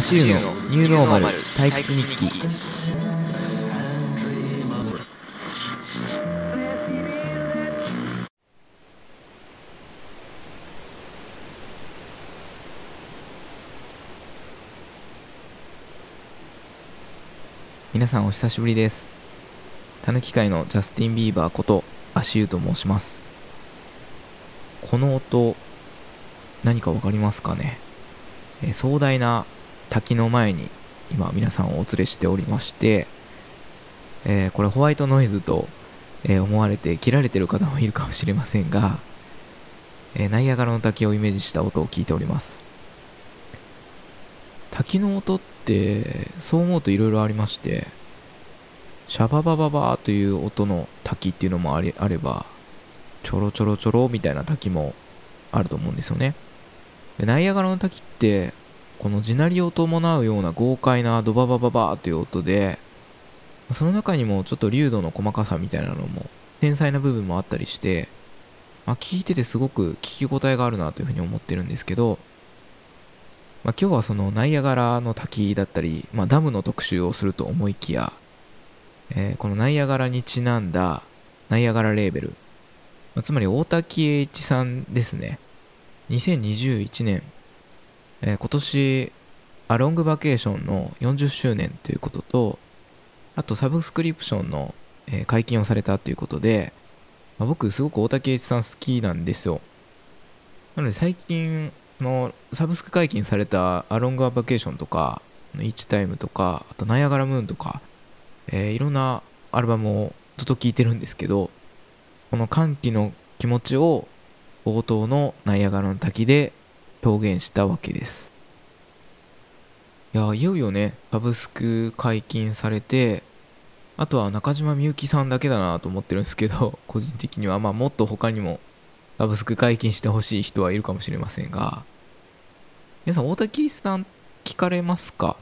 足湯のニューノーマル退屈日記。皆さんお久しぶりです。たぬき界のジャスティン・ビーバーこと足湯と申します。この音何かわかりますかね、えー壮大な滝の前に今皆さんをお連れしておりまして、えーこれホワイトノイズと、えー思われて切られてる方もいるかもしれませんが、えーナイアガラの滝をイメージした音を聞いております。滝の音ってそう思うといろいろありましてシャババババーという音の滝っていうのもありあればちょろちょろちょろみたいな滝もあると思うんですよね。でナイアガラの滝ってこの地鳴りを伴うような豪快なドババババーという音でその中にもちょっと流度の細かさみたいなのも繊細な部分もあったりして、まあ、聞いててすごく聞き応えがあるなというふうに思ってるんですけど、まあ、今日はそのナイアガラの滝だったり、まあ、ダムの特集をすると思いきや、えーこのナイアガラにちなんだナイアガラレーベル、まあつまり大滝栄一さんですね。2021年、えー今年アロングバケーションの40周年ということとあとサブスクリプションの、えー解禁をされたということで、まあ僕すごく大竹栄一さん好きなんですよ。なので最近のサブスク解禁されたアロングバケーションとかイーチタイムとかあとナイアガラムーンとか、えーいろんなアルバムをずっと聴いてるんですけどこの歓喜の気持ちを冒頭のナイアガラの滝で表現したわけです。いやいよいよねサブスク解禁されてあとは中島みゆきさんだけだなと思ってるんですけど 個人的には。まあもっと他にもサブスク解禁してほしい人はいるかもしれませんが。皆さん大滝さん聞かれますか？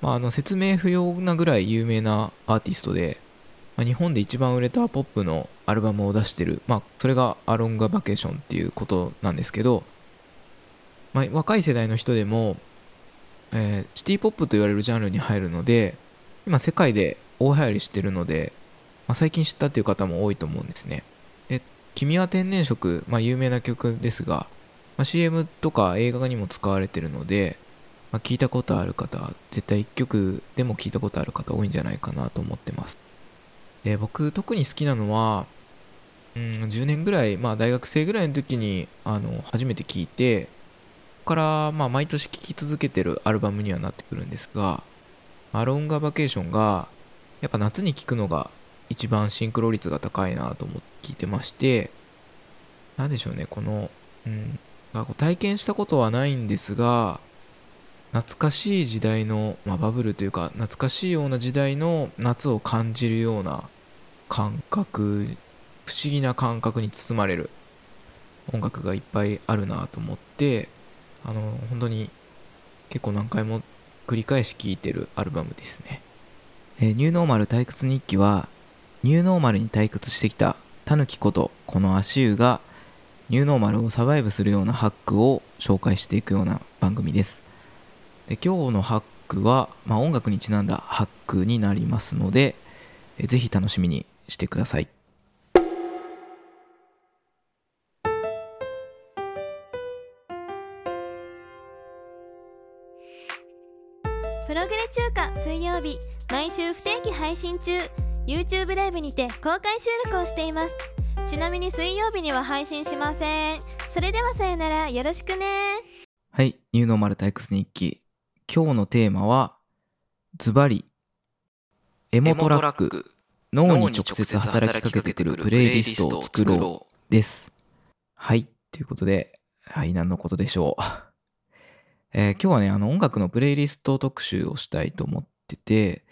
まあ、あの説明不要なぐらい有名なアーティストで、まあ、日本で一番売れたポップのアルバムを出してる、まあ、それがアロンガバケーションっていうことなんですけど、まあ、若い世代の人でも、えーシティポップと言われるジャンルに入るので今世界で大流行りしてるので、まあ、最近知ったっていう方も多いと思うんですね。で「君は天然色」まあ、有名な曲ですが、まあ、CM とか映画にも使われてるので、まあ、聞いたことある方絶対1曲でも聞いたことある方多いんじゃないかなと思ってます。で僕特に好きなのはうん10年ぐらい、まあ、大学生ぐらいの時にあの初めて聞いてから、まあ、毎年聴き続けてるアルバムにはなってくるんですがアロンガバケーションがやっぱ夏に聴くのが一番シンクロ率が高いなと思って聞いてましてなんでしょうねこの、うん、体験したことはないんですが懐かしい時代の、まあ、バブルというか懐かしいような時代の夏を感じるような感覚不思議な感覚に包まれる音楽がいっぱいあるなと思ってあの本当に結構何回も繰り返し聴いてるアルバムですね、えーニューノーマル退屈日記はニューノーマルに退屈してきたタヌキことこの足湯がニューノーマルをサバイブするようなハックを紹介していくような番組です。で今日のハックは、まあ、音楽にちなんだハックになりますのでえぜひ楽しみにしてください。曜日毎週不定期配信中。YouTube ライブにて公開収録をしています。ちなみに水曜日には配信しません。それではさよなら。よろしくね。はい。ニューノーマル退屈日記。今日のテーマはズバリエモトラック。脳に直接働きかけてくるプレイリストを作ろう。です。はい。ということではい何のことでしょう。えー今日はね、あの音楽のプレイリスト特集をしたいと思ってて、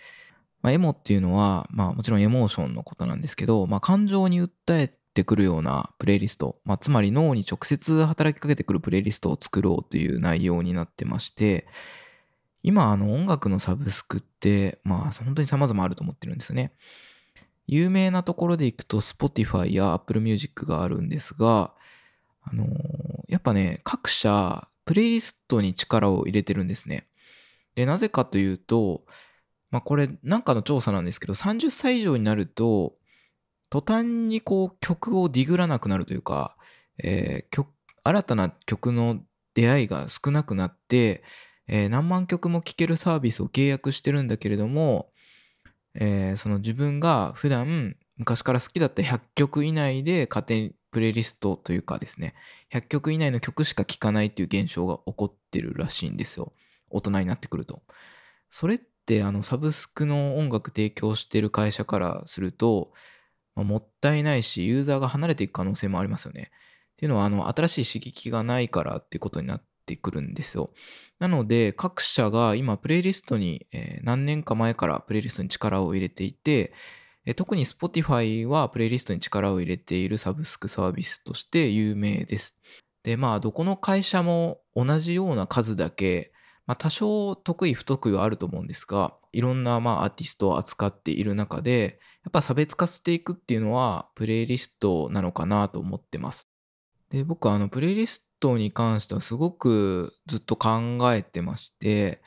まあ、エモっていうのは、まあもちろんエモーションのことなんですけど、まあ感情に訴えてくるようなプレイリスト、まあつまり脳に直接働きかけてくるプレイリストを作ろうという内容になってまして、今あの音楽のサブスクって、まあ本当に様々あると思ってるんですね。有名なところでいくと Spotify や Apple Music があるんですが、あのやっぱね、各社、プレイリストに力を入れてるんですね。で、なぜかというと、まあこれなんかの調査なんですけど、30歳以上になると、途端にこう曲をディグらなくなるというか、えー曲新たな曲の出会いが少なくなって、えー何万曲も聴けるサービスを契約してるんだけれども、えーその自分が普段昔から好きだった100曲以内で勝手にプレイリストというかですね、100曲以内の曲しか聴かないっていう現象が起こってるらしいんですよ。大人になってくると。それってあのサブスクの音楽提供してる会社からすると、まあもったいないし、ユーザーが離れていく可能性もありますよね。っていうのは、あの、新しい刺激がないからっていうことになってくるんですよ。なので、各社が今、プレイリストに、え何年か前からプレイリストに力を入れていて、え特に Spotify はプレイリストに力を入れているサブスクサービスとして有名です。で、まあ、どこの会社も同じような数だけ、まあ、多少得意不得意はあると思うんですが、いろんなまあアーティストを扱っている中で、やっぱ差別化していくっていうのは、プレイリストなのかなと思ってます。で、僕はあの、プレイリストに関してはすごくずっと考えてまして、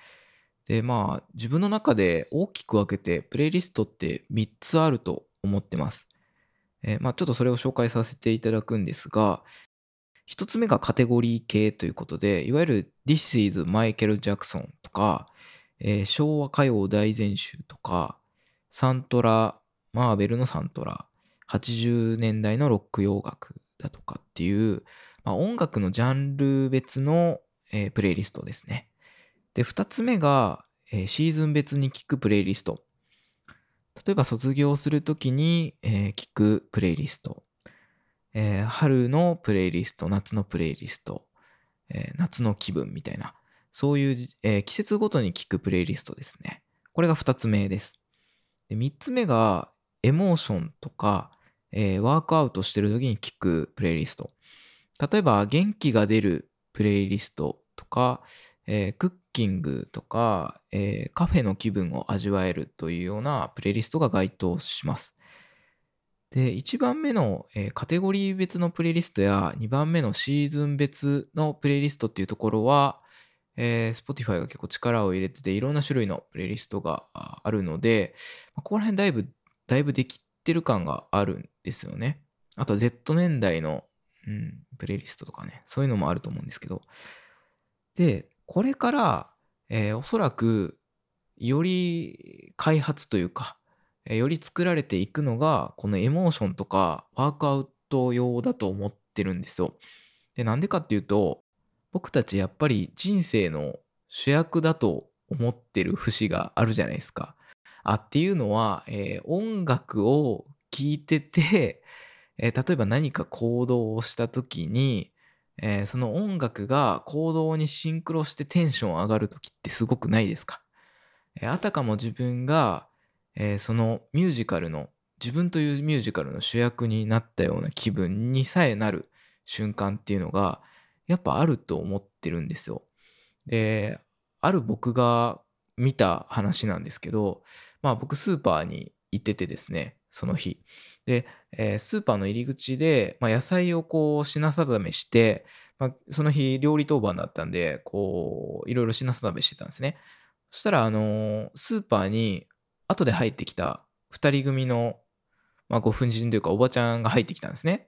で、まあ、自分の中で大きく分けて、プレイリストって3つあると思ってます。えーまあ、ちょっとそれを紹介させていただくんですが、一つ目がカテゴリー系ということで、いわゆる This is Michael Jackson とか、えー昭和歌謡大全集とか、サントラ、マーベルのサントラ、80年代のロック洋楽だとかっていう、まあ、音楽のジャンル別の、えープレイリストですね。で、二つ目が、えーシーズン別に聴くプレイリスト。例えば卒業するときに、えーくプレイリスト。えー春のプレイリスト、夏のプレイリスト、えー夏の気分みたいな、そういう、えー季節ごとに聴くプレイリストですね。これが2つ目です。で3つ目が、エモーションとか、えワークアウトしてる時に聴くプレイリスト。例えば、元気が出るプレイリストとか、えクッキングとか、えカフェの気分を味わえるというようなプレイリストが該当します。で、1番目の、えーカテゴリー別のプレイリストや2番目のシーズン別のプレイリストっていうところは、えー Spotify が結構力を入れてていろんな種類のプレイリストがあるので、まあここら辺だいぶ、だいぶできてる感があるんですよね。あとは Z 年代の、うん、プレイリストとかね、そういうのもあると思うんですけど。で、これから、えーおそらく、より開発というか、より作られていくのが、このエモーションとかワークアウト用だと思ってるんですよ。で、なんでかっていうと、僕たちやっぱり人生の主役だと思ってる節があるじゃないですか。あ、っていうのは、えー音楽を聴いてて、えー例えば何か行動をした時に、えーその音楽が行動にシンクロしてテンション上がる時ってすごくないですか、えあたかも自分が、えーそのミュージカルの自分というミュージカルの主役になったような気分にさえなる瞬間っていうのがやっぱあると思ってるんですよ。である僕が見た話なんですけどまあ僕スーパーに行っててですねその日で、えースーパーの入り口で、まあ、野菜をこう品定めして、まあ、その日料理当番だったんでこういろいろ品定めしてたんですねそしたらあのースーパーに後で入ってきた2人組の、まあ、ご婦人というかおばちゃんが入ってきたんですね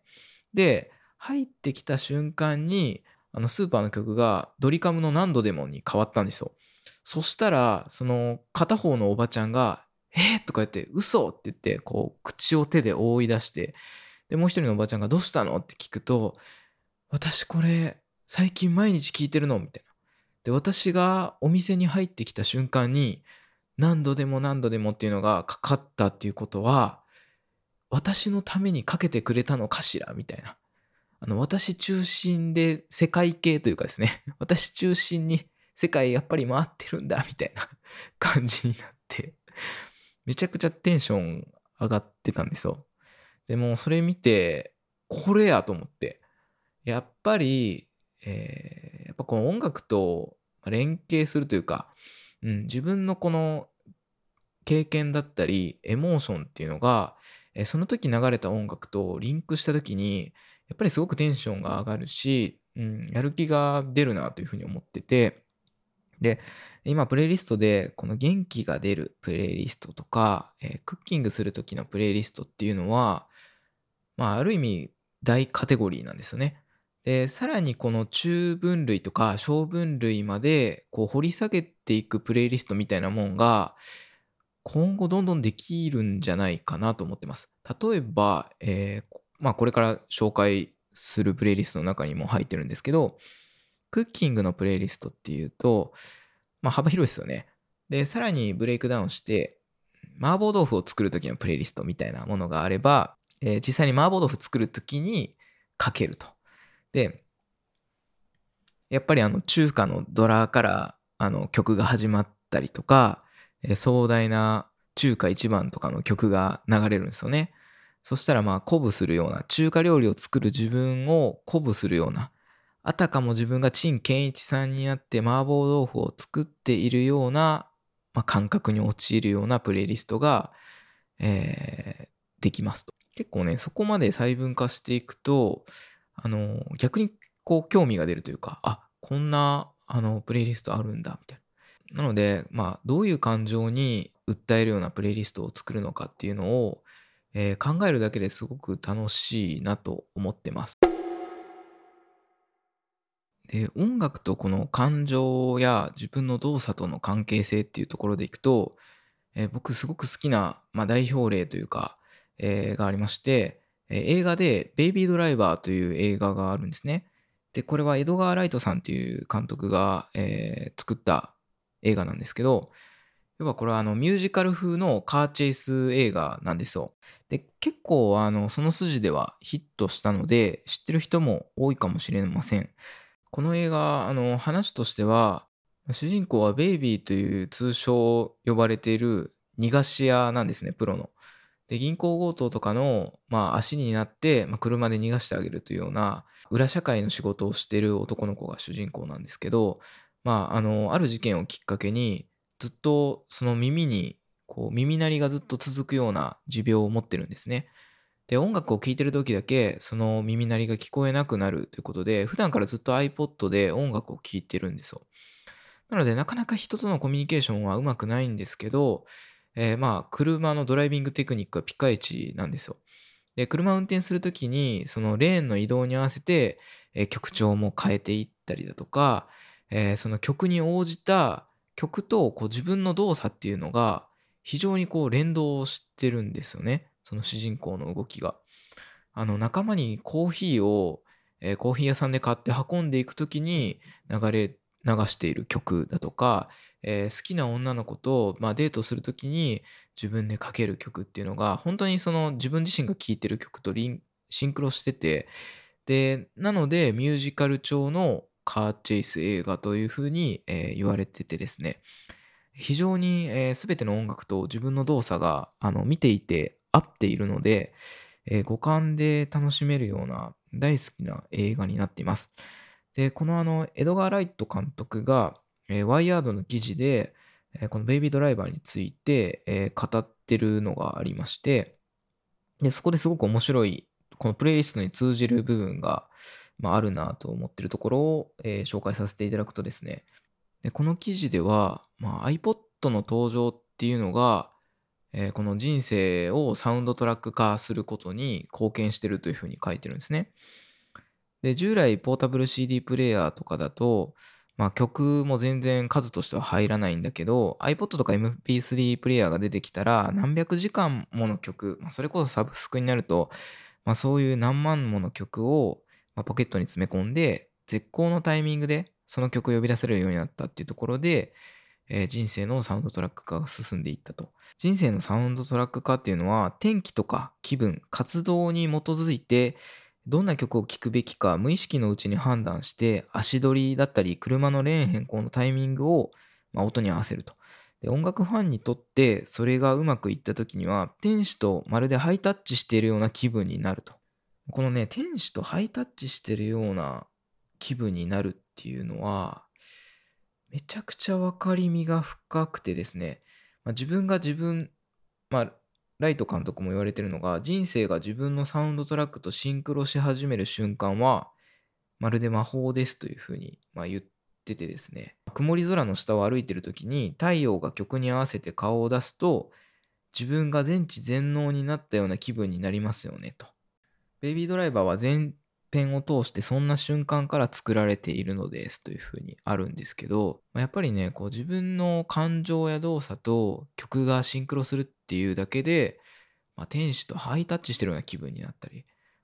で入ってきた瞬間にあのスーパーの曲がドリカムの何度でもに変わったんですよそしたらその片方のおばちゃんが「えー!」とか言って「嘘!」って言ってこう口を手で覆い出してでもう一人のおばちゃんが「どうしたの?」って聞くと「私これ最近毎日聞いてるの」みたいな。で私がお店に入ってきた瞬間に何度でも何度でもっていうのがかかったっていうことは私のためにかけてくれたのかしらみたいな。あの私中心で世界系というかですね 私中心に世界やっぱり回ってるんだみたいな 感じになってめちゃくちゃテンション上がってたんですよ。でもそれ見てこれやと思ってやっぱり、えーやっぱこの音楽と連携するというか、うん、自分のこの経験だったりエモーションっていうのが、えその時流れた音楽とリンクした時にやっぱりすごくテンションが上がるし、うん、やる気が出るなというふうに思っててで、今、プレイリストで、この元気が出るプレイリストとか、えークッキングする時のプレイリストっていうのは、まあ、ある意味、大カテゴリーなんですよね。で、さらにこの中分類とか小分類まで、こう、掘り下げていくプレイリストみたいなもんが、今後どんどんできるんじゃないかなと思ってます。例えば、えーまあ、これから紹介するプレイリストの中にも入ってるんですけど、クッキングのプレイリストっていうと、まあ、幅広いですよね。で、さらにブレイクダウンして、麻婆豆腐を作る時のプレイリストみたいなものがあれば、えー実際に麻婆豆腐作る時にかけると。で、やっぱりあの中華のドラからあの曲が始まったりとか、壮大な中華一番とかの曲が流れるんですよね。そしたらまあ鼓舞するような、中華料理を作る自分を鼓舞するような、あたかも自分が陳健一さんになって麻婆豆腐を作っているような、まあ、感覚に陥るようなプレイリストが、えーできますと。結構ね、そこまで細分化していくと、あの、逆にこう興味が出るというか、あ、こんな、あの、プレイリストあるんだ、みたいな。なので、まあ、どういう感情に訴えるようなプレイリストを作るのかっていうのを、えー考えるだけですごく楽しいなと思ってます。で、音楽とこの感情や自分の動作との関係性っていうところでいくと、えー僕すごく好きな、まあ、代表例というか、えーがありまして、え映画で「ベイビードライバー」という映画があるんですね。で、これはエドガー・ライトさんという監督が、え作った映画なんですけど、要はこれはあのミュージカル風のカーチェイス映画なんですよ。で、結構あのその筋ではヒットしたので、知ってる人も多いかもしれません。この映画、あの話としては、主人公はベイビーという通称呼ばれている逃がし屋なんですね、プロの。で、銀行強盗とかの、まあ、足になって、まあ、車で逃がしてあげるというような、裏社会の仕事をしている男の子が主人公なんですけど、まあ、あの、ある事件をきっかけに、ずっとその耳に、こう、耳鳴りがずっと続くような持病を持ってるんですね。で、音楽を聴いてる時だけ、その耳鳴りが聞こえなくなるということで、普段からずっと iPod で音楽を聴いてるんですよ。なので、なかなか人とのコミュニケーションはうまくないんですけど、えーまあ、車のドライビングテクニックはピカイチなんですよ。で、車を運転するときに、そのレーンの移動に合わせて、えー曲調も変えていったりだとか、えーその曲に応じた曲とこう自分の動作っていうのが非常にこう連動してるんですよね。その主人公の動きが。あの、仲間にコーヒーを、えーコーヒー屋さんで買って運んでいくときに流れ、流している曲だとか、えー好きな女の子と、まあ、デートするときに自分でかける曲っていうのが本当にその自分自身が聴いてる曲とリンシンクロしててでなのでミュージカル調のカーチェイス映画というふうに、えー言われててですね非常に、えー全ての音楽と自分の動作があの見ていて合っているので、えー五感で楽しめるような大好きな映画になっています。で、このあの、エドガー・ライト監督が、えーワイヤードの記事で、えーこのベイビードライバーについて、えー語ってるのがありまして、で、そこですごく面白い、このプレイリストに通じる部分が、まあ、あるなと思ってるところを、えー紹介させていただくとですね、でこの記事では、まあ、iPod の登場っていうのが、えーこの人生をサウンドトラック化することに貢献してるというふうに書いてるんですね。で、従来ポータブル CD プレイヤーとかだと、まあ、曲も全然数としては入らないんだけど iPod とか MP3 プレイヤーが出てきたら何百時間もの曲、まあ、それこそサブスクになると、まあ、そういう何万もの曲を、まあ、ポケットに詰め込んで絶好のタイミングでその曲を呼び出せるようになったっていうところで、えー人生のサウンドトラック化が進んでいったと。人生のサウンドトラック化っていうのは天気とか気分、活動に基づいてどんな曲を聴くべきか無意識のうちに判断して足取りだったり車のレーン変更のタイミングを、まあ、音に合わせると。で音楽ファンにとってそれがうまくいった時には天使とまるでハイタッチしているような気分になると。このね天使とハイタッチしてるような気分になるっていうのはめちゃくちゃ分かりみが深くてですね、まあ、自分が自分、まあ、ライト監督も言われてるのが人生が自分のサウンドトラックとシンクロし始める瞬間はまるで魔法ですというふうに、まあ、言っててですね曇り空の下を歩いてる時に太陽が曲に合わせて顔を出すと自分が全知全能になったような気分になりますよねと。ベイビードライバーは全編を通してそんな瞬間から作られているのですというふうにあるんですけど、やっぱりね、こう自分の感情や動作と曲がシンクロするっていうだけで、まあ、天使とハイタッチしてるような気分になったり、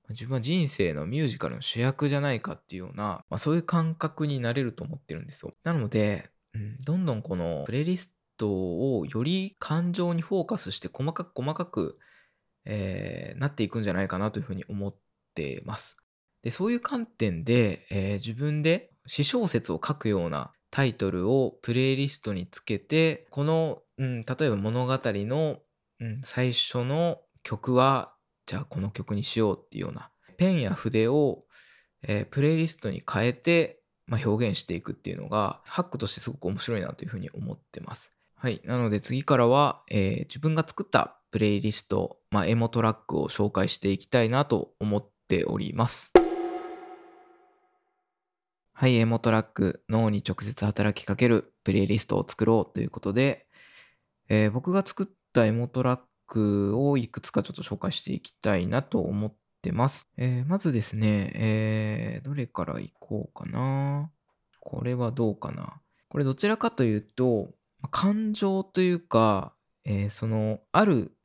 自分は人生のミュージカルの主役じゃないかっていうような、まあ、そういう感覚になれると思ってるんですよ。なので、うん、どんどんこのプレイリストをより感情にフォーカスして細かく細かく、えー、なっていくんじゃないかなというふうに思ってます。でそういう観点で、えー、自分で詩小説を書くようなタイトルをプレイリストにつけてこの、うん、例えば物語の、うん、最初の曲はじゃあこの曲にしようっていうようなペンや筆を、えー、プレイリストに変えて、まあ、表現していくっていうのがハックとしてすごく面白いなというふうに思ってます。はい。なので次からは、えー、自分が作ったプレイリスト、まあ、エモトラックを紹介していきたいなと思っております。はい、エモトラック、脳に直接働きかけるプレイリストを作ろうということで、えー、僕が作ったエモトラックをいくつかちょっと紹介していきたいなと思ってます。えー、まずですね、えー、どれからいこうかな。これはどうかな。これどちらかというと、感情というか、えその、ある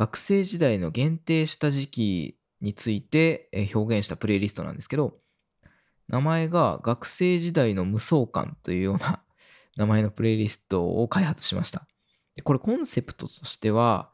学生時代の限定した時期について表現したプレイリストなんですけど、名前が学生時代の無双感というような 名前のプレイリストを開発しました。でこれコンセプトとしては、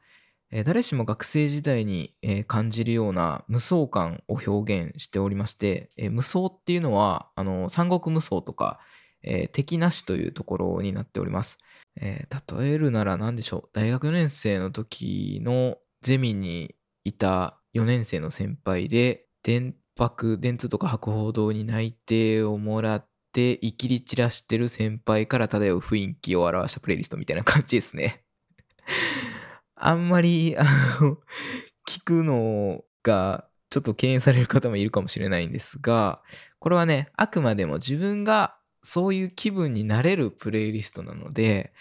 え、誰しも学生時代に、え、感じるような無双感を表現しておりまして、え、無双っていうのはあの三国無双とか、え敵なしというところになっております。え例えるなら何でしょう？大学4年生の時のゼミにいた4年生の先輩で電泊、電通とか博報堂に内定をもらって、いきり散らしてる先輩から漂う雰囲気を表したプレイリストみたいな感じですね。あんまり、あの、聞くのがちょっと敬遠される方もいるかもしれないんですが、これはね、あくまでも自分がそういう気分になれるプレイリストなので、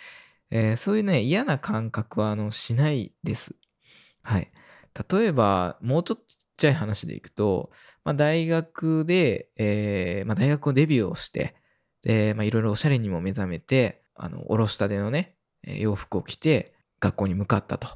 えー、そういうね、嫌な感覚はあのしないです。はい。例えば、もうちょっとちっちゃい話でいくと、まあ、大学で、えーまあ、大学をデビューをして、で、まあ、いろいろおしゃれにも目覚めて、あの、おろしたてのね、洋服を着て学校に向かったと。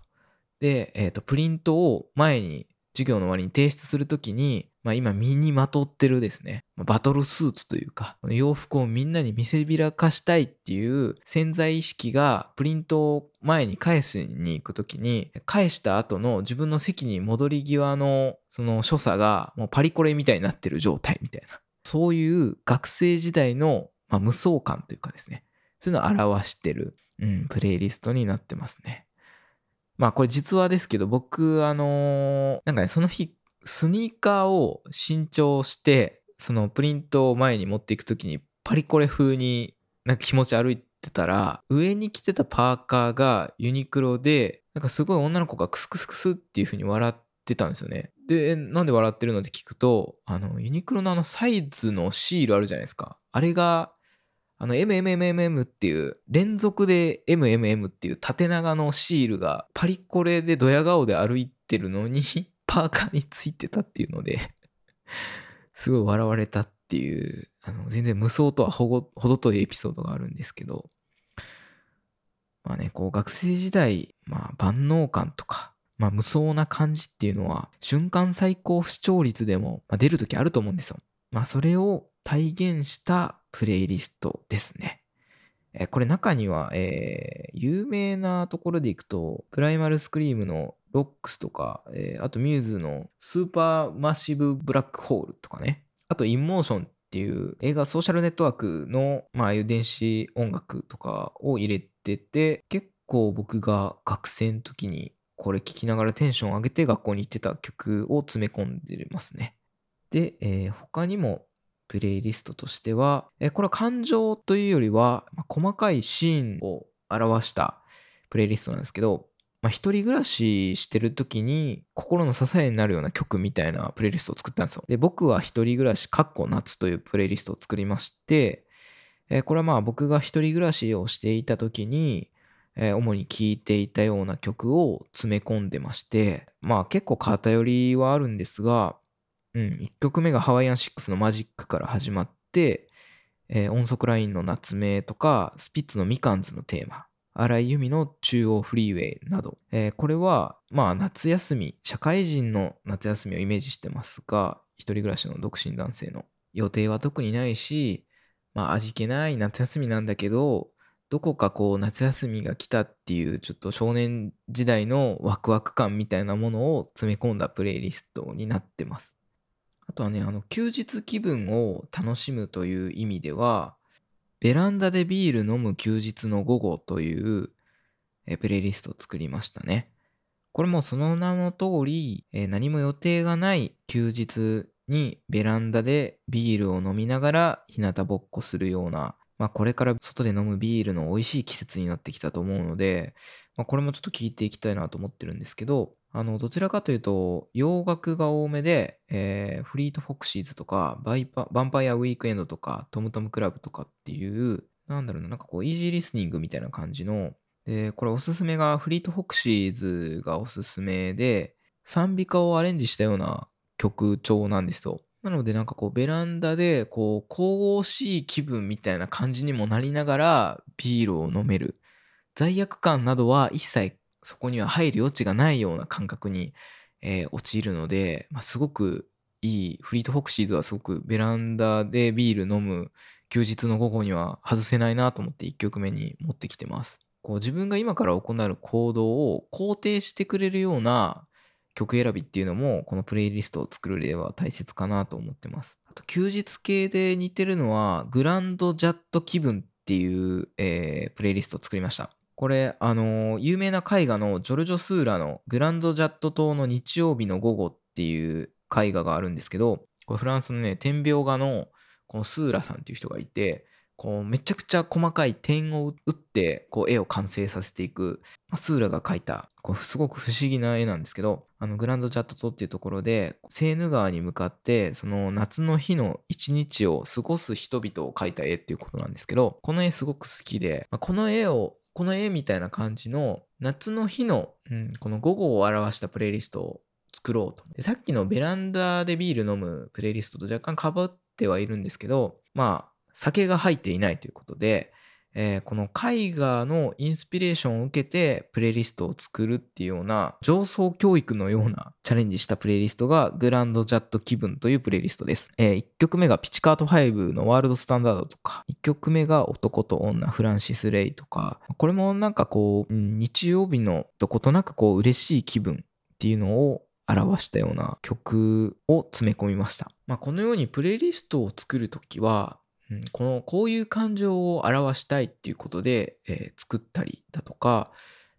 で、えっ、ー、と、プリントを前に授業の終わりに提出するときに、まあ、今身にまとってるですね、バトルスーツというか、洋服をみんなに見せびらかしたいっていう潜在意識がプリントを前に返しに行くときに、返した後の自分の席に戻り際のその所作がもうパリコレみたいになってる状態みたいな。そういう学生時代の、まあ、無双感というかですね、そういうのを表してる、うん、プレイリストになってますね。まあこれ実話ですけど、僕、あのー、なんかね、その日スニーカーを新調して、そのプリントを前に持っていくときにパリコレ風になんか気持ち歩いってたら、上に着てたパーカーがユニクロで、なんかすごい女の子がクスクスクスっていう風に笑ってたんですよね。で、なんで笑ってるのって聞くと、あの、ユニクロのあのサイズのシールあるじゃないですか。あれが、あの、MMMMM っていう、連続で MMM っていう縦長のシールがパリコレでドヤ顔で歩いてるのに パーカーについてたっていうので すごい笑われたっていう、あの全然無双とはほど遠いエピソードがあるんですけど、まあね、こう学生時代、まあ万能感とか、まあ無双な感じっていうのは、瞬間最高視聴率でもまあ出るときあると思うんですよ。まあそれを体現したプレイリストですね。えこれ中には、えー、有名なところでいくと、 Primal Scream の Rocks とか、えー、あと Muse の Supermassive Black Hole とかね。あと In Motion っていう映画ソーシャルネットワークの、まあ、ああいう電子音楽とかを入れてて、結構僕が学生の時にこれ聴きながらテンション上げて学校に行ってた曲を詰め込んでますね。で、えー、他にもプレイリストとしては、え、これは感情というよりは、ま、細かいシーンを表したプレイリストなんですけど、まあ、一人暮らししてる時に心の支えになるような曲みたいなプレイリストを作ったんですよ。で、僕は一人暮らし、かっこ夏というプレイリストを作りまして、えこれはまあ僕が一人暮らしをしていた時に、え主に聴いていたような曲を詰め込んでまして、まあ結構偏りはあるんですが、うん、1曲目がハワイアン6のマジックから始まって、えー音速ラインの夏目とか、スピッツのみかんずのテーマ、荒井由実の中央フリーウェイなど、えーこれはまあ夏休み、社会人の夏休みをイメージしてますが、一人暮らしの独身男性の予定は特にないし、まあ味気ない夏休みなんだけど、どこかこう夏休みが来たっていうちょっと少年時代のワクワク感みたいなものを詰め込んだプレイリストになってます。あとはね、あの休日気分を楽しむという意味では、ベランダでビール飲む休日の午後というえプレイリストを作りましたね。これもその名の通り、え何も予定がない休日にベランダでビールを飲みながら日向ぼっこするような、まあこれから外で飲むビールの美味しい季節になってきたと思うので、まあこれもちょっと聞いていきたいなと思ってるんですけど、あの、どちらかというと洋楽が多めで、えーフリートフォクシーズとかバイパ、ヴァンパイアウィークエンドとかトムトムクラブとかっていう、なんだろうな、なんかこうイージーリスニングみたいな感じので、これおすすめがフリートフォクシーズがおすすめで、賛美歌をアレンジしたような曲調なんですよ。なのでなんかこうベランダでこう神々しい気分みたいな感じにもなりながらビールを飲める。罪悪感などは一切そこには入る余地がないような感覚に、えー陥るので、まあ、すごくいい、フリートフォクシーズはすごくベランダでビール飲む休日の午後には外せないなと思って1曲目に持ってきてます。こう自分が今から行う行動を肯定してくれるような曲選びっていうのもこのプレイリストを作る上では大切かなと思ってます。あと休日系で似てるのはグランドジャット気分っていう、えープレイリストを作りました。これ、あの有名な絵画のジョルジョ・スーラのグランドジャット島の日曜日の午後っていう絵画があるんですけど、これフランスのね、点描画のこのスーラさんっていう人がいて、こうめちゃくちゃ細かい点を打ってこう絵を完成させていく、まあスーラが描いたこうすごく不思議な絵なんですけどあのグランドジャット島っていうところでセーヌ川に向かってその夏の日の一日を過ごす人々を描いた絵っていうことなんですけどこの絵すごく好きで、まあこの絵をこの絵みたいな感じの夏の日の、うん、この午後を表したプレイリストを作ろうと。でさっきのベランダでビール飲むプレイリストと若干かぶってはいるんですけどまあ酒が入っていないということで、えーこの絵画のインスピレーションを受けてプレイリストを作るっていうような上層教育のようなチャレンジしたプレイリストがグランドジャット気分というプレイリストです。え1曲目がピチカート5のワールドスタンダードとか、1曲目が男と女フランシス・レイとか、これもなんかこう、日曜日のどことなくこう嬉しい気分っていうのを表したような曲を詰め込みました。まあ、このようにプレイリストを作るときは、うんこのこういう感情を表したいっていうことで、えー作ったりだとか、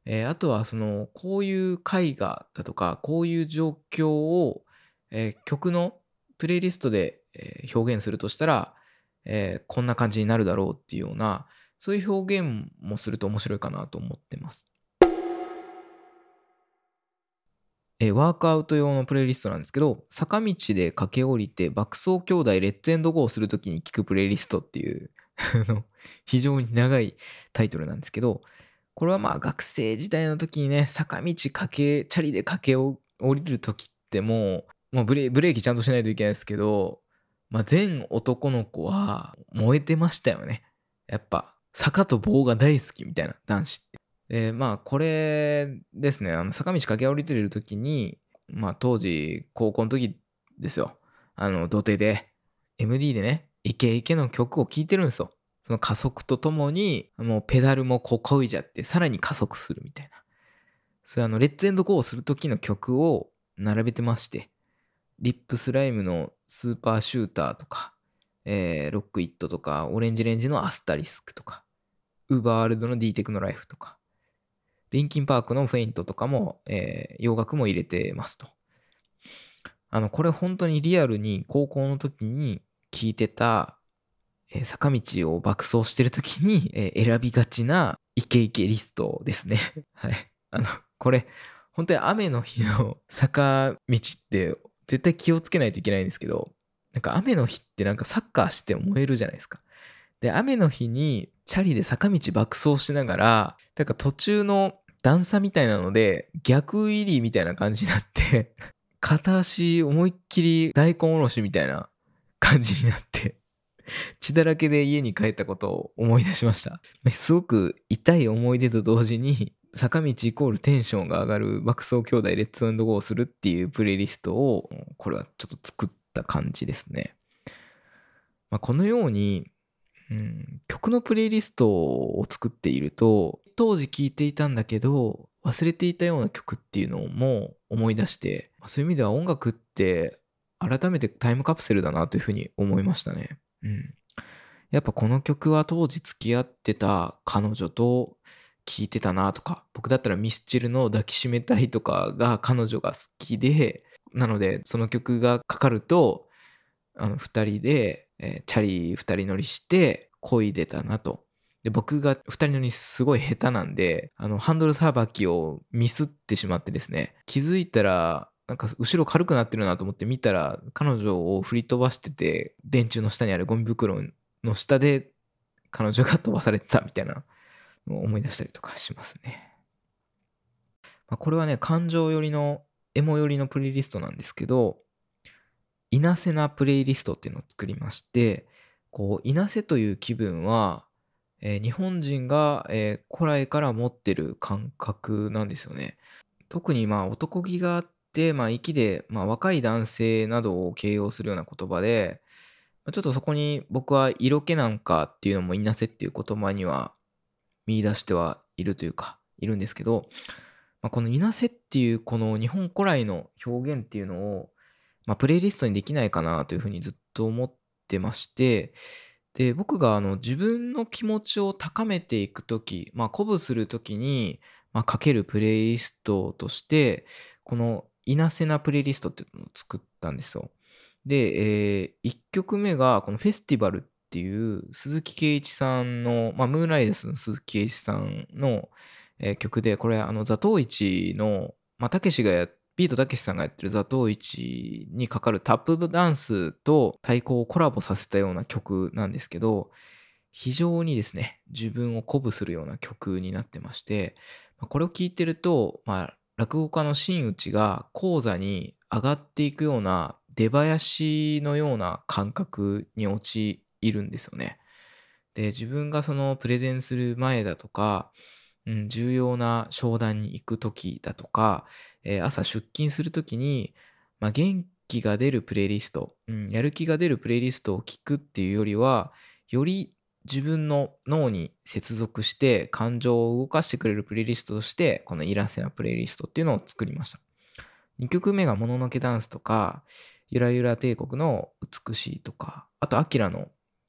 えーあとはそのこういう絵画だとかこういう状況を、えー曲のプレイリストで、え表現するとしたら、えこんな感じになるだろうっていうようなそういう表現もすると面白いかなと思ってます。えワークアウト用のプレイリストなんですけど、坂道で駆け下りて爆走兄弟レッツエンドゴーするときに聞くプレイリストっていう非常に長いタイトルなんですけど、これはまあ学生時代の時にね、坂道駆け、チャリで駆け下りる時ってもう、まあ、ブレブレーキちゃんとしないといけないですけど、まあ、全男の子は燃えてましたよね。やっぱ坂と棒が大好きみたいな男子って。でまあこれですね。あの坂道駆け下りてる時にまあ当時高校の時ですよ。あの土手で MD でねイケイケの曲を聴いてるんですよ。その加速とともにもうペダルもここいじゃってさらに加速するみたいな。それあのレッツエンドゴーをする時の曲を並べてましてリップスライムのスーパーシューターとか、えーロックイットとかオレンジレンジのアスタリスクとかウーバーワールドの D テクノライフとかリンキンパークのフェイントとかも、えー洋楽も入れてますと。あの、これ本当にリアルに高校の時に聞いてた、えー坂道を爆走してる時に、えー選びがちなイケイケリストですね。はい。あの、これ、本当に雨の日の 坂道って絶対気をつけないといけないんですけど、なんか雨の日ってなんかサッカーして燃えるじゃないですか。で、雨の日にチャリで坂道爆走しながら、なんか途中の段差みたいなので逆入りみたいな感じになって 片足思いっきり大根おろしみたいな感じになって血だらけで家に帰ったことを思い出しました。すごく痛い思い出と同時に坂道イコールテンションが上がる爆走兄弟レッツゴーするっていうプレイリストをこれはちょっと作った感じですね、まあ、このように、うん、曲のプレイリストを作っていると当時聴いていたんだけど忘れていたような曲っていうのも思い出してそういう意味では音楽って改めてタイムカプセルだなというふうに思いましたね。うん。やっぱこの曲は当時付き合ってた彼女と聴いてたなとか、僕だったらミスチルの抱きしめたいとかが彼女が好きで、なのでその曲がかかると、あの2人で、えー、チャリ2人乗りして漕いでたなと。で、僕が2人乗りすごい下手なんで、あの、ハンドルさばきをミスってしまってですね、気づいたらなんか後ろ軽くなってるなと思って見たら彼女を振り飛ばしてて電柱の下にあるゴミ袋の下で彼女が飛ばされてたみたいなのを思い出したりとかしますね。まあ、これはね感情寄りのエモ寄りのプレイリストなんですけどいなせなプレイリストっていうのを作りましてこういなせという気分は、えー、日本人が、えー、古来から持ってる感覚なんですよね。特にまあ男気があって、まあ、息で、まあ、若い男性などを形容するような言葉で、ちょっとそこに僕は色気なんかっていうのもいなせっていう言葉には見出してはいるというか、いるんですけど、まあ、このいなせっていうこの日本古来の表現っていうのを、まあ、プレイリストにできないかなというふうにずっと思ってまして、で、僕があの自分の気持ちを高めていくとき、まあ、鼓舞するときに、まあ、かけるプレイリストとして、このいなせなプレイリストっていうのを作ったんですよ。で、えー、1曲目がこのフェスティバルっていう鈴木圭一さんの、まあ、ムーンライダースの鈴木圭一さんの、えー、曲で、これ、あの、ザトウイチの、まあ、たけしがやっ、ビートたけしさんがやってるザトウイチにかかるタップダンスと太鼓をコラボさせたような曲なんですけど、非常にですね、自分を鼓舞するような曲になってまして、これを聴いてると、まあ、落語家の真打ちが講座に上がっていくような出囃子のような感覚に陥るんですよね。で自分がそのプレゼンする前だとか、うん、重要な商談に行く時だとか、えー、朝出勤する時に、まあ、元気が出るプレイリスト、うん、やる気が出るプレイリストを聞くっていうよりはより自分の脳に接続して感情を動かしてくれるプレイリストとしてこのイラセなプレイリストっていうのを作りました。2曲目がもののけダンスとかゆらゆら帝国の美しいとかあとアキラの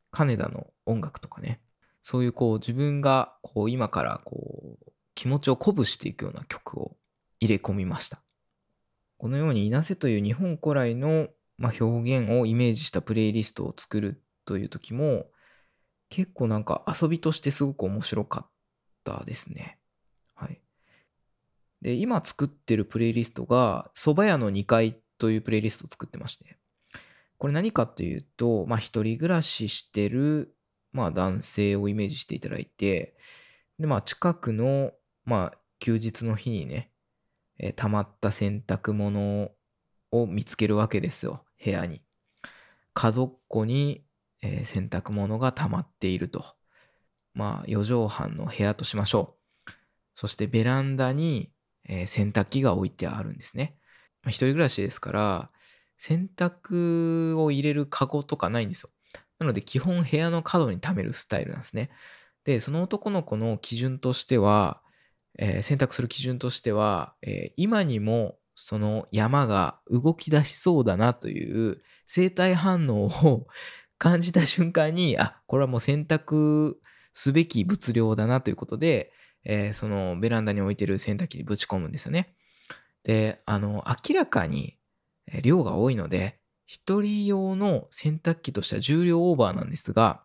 金田の音楽とかね。そういうこう自分がこう今からこう気持ちを鼓舞していくような曲を入れ込みましたこのようにいなせという日本古来のま表現をイメージしたプレイリストを作るという時も結構なんか遊びとしてすごく面白かったですね。はい。で、今作ってるプレイリストが、蕎麦屋の2階というプレイリストを作ってまして、これ何かっていうと、まあ一人暮らししてる、まあ男性をイメージしていただいて、で、まあ近くの、まあ休日の日にね、えー、溜まった洗濯物を見つけるわけですよ、部屋に。角っこにえー、洗濯物が溜まっていると。まあ、4畳半の部屋としましょう。そしてベランダに、えー、洗濯機が置いてあるんですね。まあ、一人暮らしですから、洗濯を入れるカゴとかないんですよ。なので基本部屋の角に溜めるスタイルなんですね。で、その男の子の基準としては、えー、選択する基準としては、えー、今にもその山が動き出しそうだなという生体反応を感じた瞬間に、あ、これはもう選択すべき物量だなということで、えー、そのベランダに置いてる洗濯機にぶち込むんですよね。で、あの、明らかに量が多いので、一人用の洗濯機としては重量オーバーなんですが、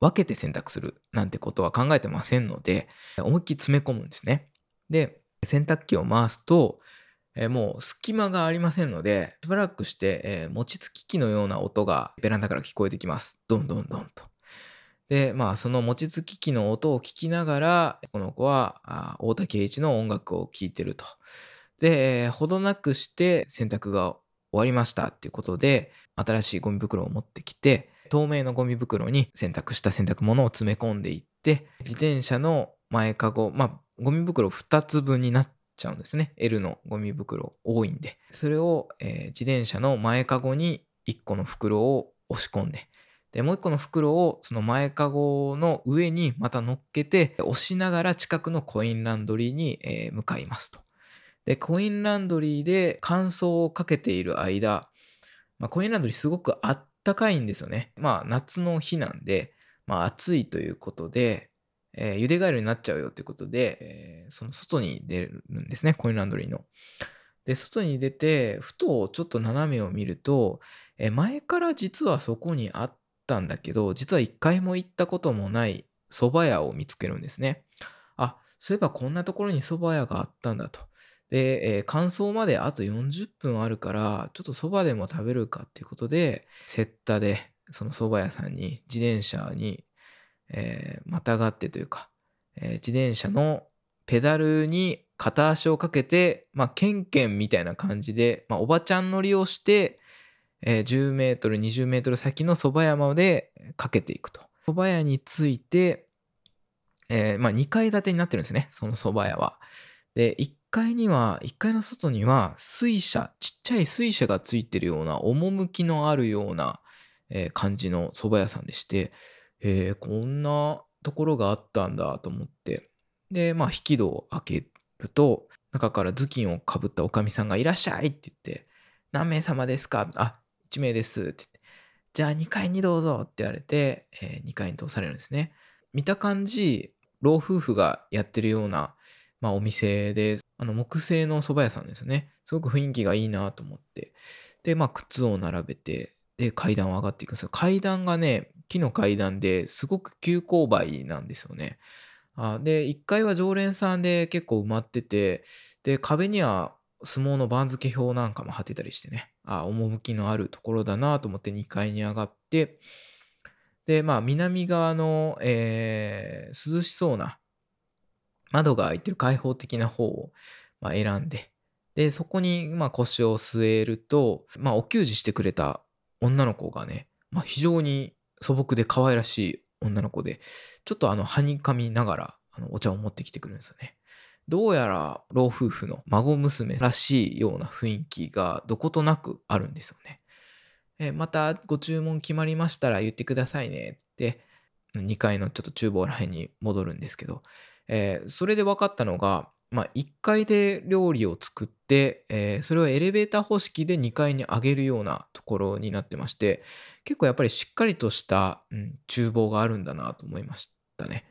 分けて洗濯するなんてことは考えてませんので、思いっきり詰め込むんですね。で、洗濯機を回すと、えー、もう隙間がありませんので、しばらくして、えー、餅つき機のような音がベランダから聞こえてきます。どんどんどんと。で、まあ、その餅つき機の音を聞きながら、この子はあ大竹栄一の音楽を聴いてると。で、えーほどなくして洗濯が終わりましたっていうことで、新しいゴミ袋を持ってきて、透明のゴミ袋に洗濯した洗濯物を詰め込んでいって、自転車の前かご、まあ、ゴミ袋2つ分になっちゃうんですね。L のゴミ袋多いんで。それを、えー自転車の前かごに1個の袋を押し込んで、で、もう1個の袋をその前かごの上にまた乗っけて、押しながら近くのコインランドリーに、えー向かいますと。で、コインランドリーで乾燥をかけている間、まあ、コインランドリーすごくあったかいんですよね。まあ、夏の日なんで、まあ、暑いということで、えー茹でガエルになっちゃうよということで、えーその外に出るんですね、コインランドリーの。で、外に出て、ふとちょっと斜めを見ると、えー前から実はそこにあったんだけど、実は一回も行ったこともない蕎麦屋を見つけるんですね。あ、そういえばこんなところに蕎麦屋があったんだと。で、えー乾燥まであと40分あるから、ちょっと蕎麦でも食べるかっていうことで、セッタで、その蕎麦屋さんに、自転車に、えーまたがってというか、えー自転車のペダルに片足をかけて、まあ、ケンケンみたいな感じで、まあ、おばちゃん乗りをして、えー10メートル、20メートル先の蕎麦屋までかけていくと。蕎麦屋に着いて、えーまあ、2階建てになってるんですね、その蕎麦屋は。で、階には、1階の外には水車、ちっちゃい水車がついてるような、趣のあるような、えー感じの蕎麦屋さんでして、えーこんなところがあったんだと思って。で、まあ、引き戸を開けると、中から頭巾をかぶったおかみさんがいらっしゃいって言って、何名様ですかあ、1名ですって言って、じゃあ2階にどうぞって言われて、え2階に通されるんですね。見た感じ、老夫婦がやってるような、まあ、お店で、あの木製の蕎麦屋さんですね。すごく雰囲気がいいなと思って。で、まあ、靴を並べて、で、階段を上がっていくんですよ。階段がね、木の階段ですごく急勾配なんですよね。あで、1階は常連さんで結構埋まってて、で、壁には相撲の番付表なんかも貼ってたりしてね、あ、趣のあるところだなと思って2階に上がって、で、まあ、南側の、えー涼しそうな窓が開いてる開放的な方を、ま、選んで、で、そこに、ま、腰を据えると、まあ、お給仕してくれた女の子がね、まあ、非常に素朴で可愛らしい女の子で、ちょっとあの、はにかみながら、あの、お茶を持ってきてくるんですよね。どうやら、老夫婦の孫娘らしいような雰囲気がどことなくあるんですよね。えまたご注文決まりましたら言ってくださいねって、2階のちょっと厨房ら辺に戻るんですけど、えーそれで分かったのが、まあ、1階で料理を作って、えーそれをエレベーター方式で2階に上げるようなところになってまして、結構やっぱりしっかりとした、うん、厨房があるんだなと思いましたね。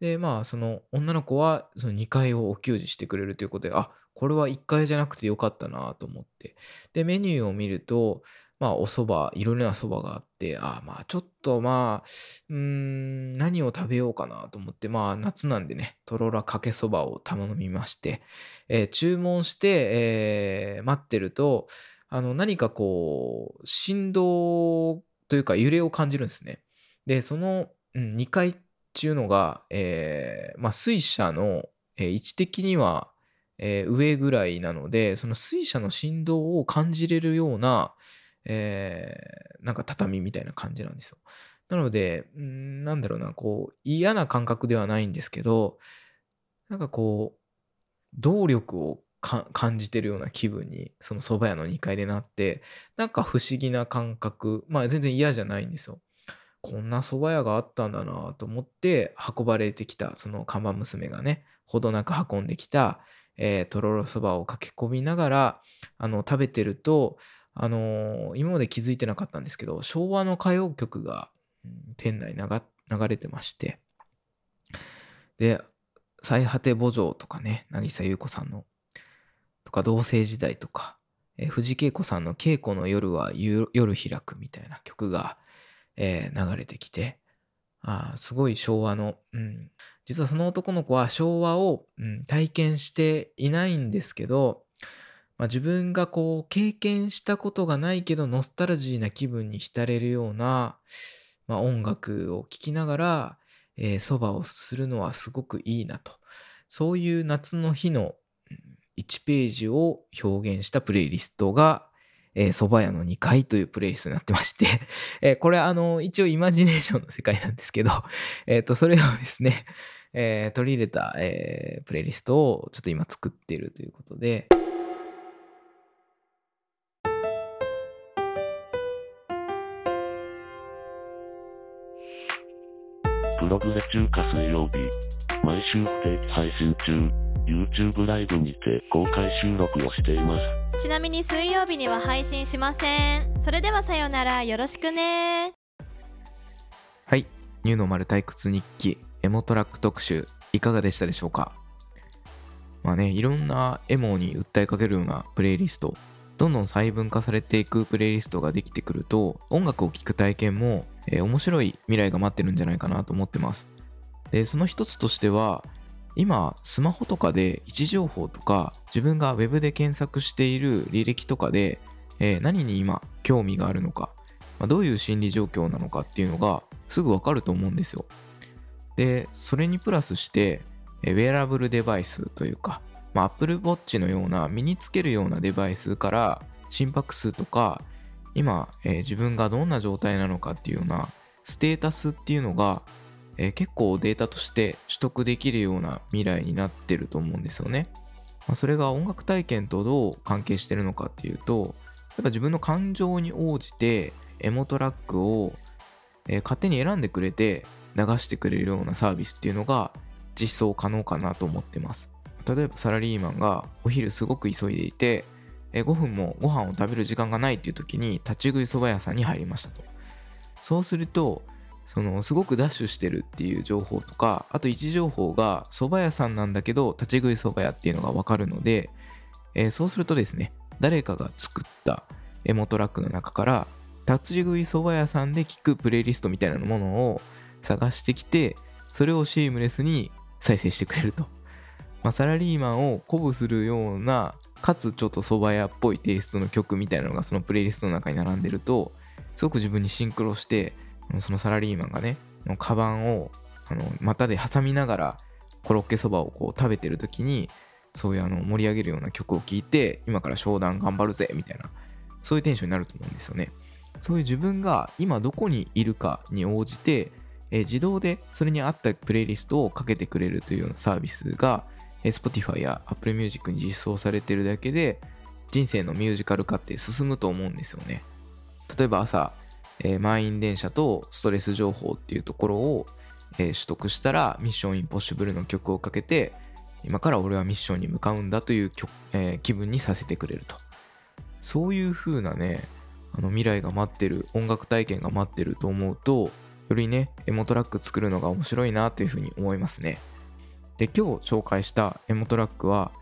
で、まあ、その女の子はその2階をお給仕してくれるということで、あ、これは1階じゃなくてよかったなと思って。で、メニューを見ると、まあ、お蕎麦、いろいろな蕎麦があって、あ、まあ、ちょっとまあ、うん、何を食べようかなと思って、まあ、夏なんでね、とろろかけそばを頼みまして、えー注文して、えー待ってると、あの、何かこう、振動というか揺れを感じるんですね。で、その、うん、2階っていうのが、えーまあ、水車の、えー位置的には、えー上ぐらいなので、その水車の振動を感じれるような、えーなんか畳みたいな感じなんですよ。なので、なんだろうな、こう、嫌な感覚ではないんですけど、なんかこう、動力を感じてるような気分に、その蕎麦屋の2階でなって、なんか不思議な感覚、まあ全然嫌じゃないんですよ。こんな蕎麦屋があったんだなと思って運ばれてきた、その看板娘がね、ほどなく運んできた、えーとろろそばを駆け込みながら、あの、食べてると、あのー今まで気づいてなかったんですけど、昭和の歌謡曲が、うん店内流れてまして、で、最果て墓場とかね、渚優子さんの、とか、同棲時代とか、えー藤恵子さんの稽古の夜は夜開くみたいな曲が、えー流れてきて、あすごい昭和の、うん、実はその男の子は昭和を、うん、体験していないんですけど、まあ、自分がこう経験したことがないけどノスタルジーな気分に浸れるようなまあ、音楽を聴きながら、えー、そばをするのはすごくいいなと。そういう夏の日の1ページを表現したプレイリストが、えー、屋の2階というプレイリストになってまして えー、これあの、一応イマジネーションの世界なんですけど、え、と、それをですね、えー、取り入れた、えー、プレイリストをちょっと今作っているということで、プログレ中華水曜日、毎週不定期配信中、YouTube ライブにて公開収録をしています。ちなみに水曜日には配信しません。それではさようなら、よろしくね。はい、ニューノマル退屈日記エモトラック特集いかがでしたでしょうか？まあね、いろんなエモに訴えかけるようなプレイリスト、どんどん細分化されていくプレイリストができてくると、音楽を聴く体験も、えー、面白い未来が待ってるんじゃないかなと思ってます。で、その一つとしては、今、スマホとかで位置情報とか、自分が Web で検索している履歴とかで、えー、何に今興味があるのか、まあ、どういう心理状況なのかっていうのがすぐわかると思うんですよ。で、それにプラスして、ウェアラブルデバイスというか、まあ、Apple Watch のような身につけるようなデバイスから心拍数とか、今、えー、自分がどんな状態なのかっていうようなステータスっていうのが、えー、結構データとして取得できるような未来になってると思うんですよね。まあ、それが音楽体験とどう関係してるのかっていうと、やっぱ自分の感情に応じてエモトラックを、えー、勝手に選んでくれて流してくれるようなサービスっていうのが実装可能かなと思ってます。例えばサラリーマンがお昼すごく急いでいて、5分もご飯を食べる時間がないっていう時に立ち食いそば屋さんに入りましたと。そうすると、そのすごくダッシュしてるっていう情報とか、あと位置情報が蕎麦屋さんなんだけど立ち食いそば屋っていうのがわかるので、え、そうするとですね、誰かが作ったエモトラックの中から立ち食いそば屋さんで聞くプレイリストみたいなものを探してきて、それをシームレスに再生してくれると。まあ、サラリーマンを鼓舞するような、かつちょっと蕎麦屋っぽいテイストの曲みたいなのがそのプレイリストの中に並んでると、すごく自分にシンクロして、そのサラリーマンがね、カバンをあの股で挟みながらコロッケそばをこう食べてる時に、そういうあの盛り上げるような曲を聴いて、今から商談頑張るぜみたいな、そういうテンションになると思うんですよね。そういう自分が今どこにいるかに応じて、え、自動でそれに合ったプレイリストをかけてくれるというようなサービスが、Spotify や Apple Music に実装されてるだけで人生のミュージカル化って進むと思うんですよね。例えば朝、えー、満員電車とストレス情報っていうところを、え取得したらミッションインポッシブルの曲をかけて今から俺はミッションに向かうんだというえ気分にさせてくれると。そういう風なね、あの未来が待ってる、音楽体験が待ってると思うと、よりね、エモトラック作るのが面白いなというふうに思いますね。で、今日紹介したエモトラックは、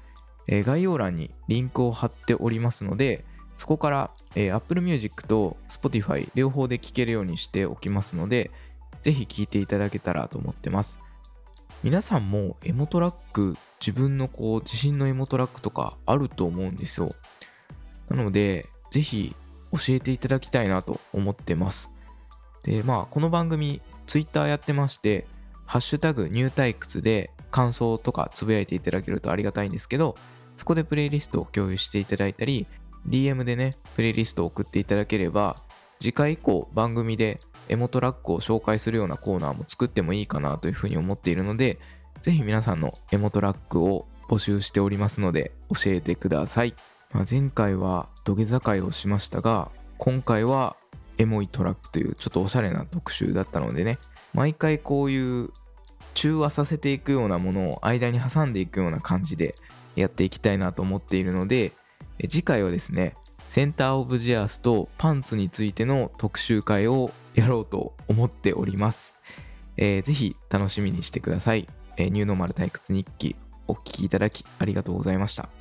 えー、概要欄にリンクを貼っておりますので、そこから、えー、Apple Music と Spotify 両方で聴けるようにしておきますので、ぜひ聴いていただけたらと思ってます。皆さんもエモトラック、自分のこう自信のエモトラックとかあると思うんですよ。なので、ぜひ教えていただきたいなと思ってます。で、まあ、この番組、ツイッターやってまして、ハッシュタグ入退屈で感想とかつぶやいていただけるとありがたいんですけど、そこでプレイリストを共有していただいたり、DM でね、プレイリストを送っていただければ、次回以降番組でエモトラックを紹介するようなコーナーも作ってもいいかなというふうに思っているので、ぜひ皆さんのエモトラックを募集しておりますので教えてください。まあ、前回は土下座会をしましたが、今回はエモいトラックというちょっとおしゃれな特集だったのでね、毎回こういう中和させていくようなものを間に挟んでいくような感じでやっていきたいなと思っているので、次回はですね、センターオブジアースとパンツについての特集会をやろうと思っております。えー、ぜひ楽しみにしてください。えー、ニューノーマル退屈日記お聴きいただきありがとうございました。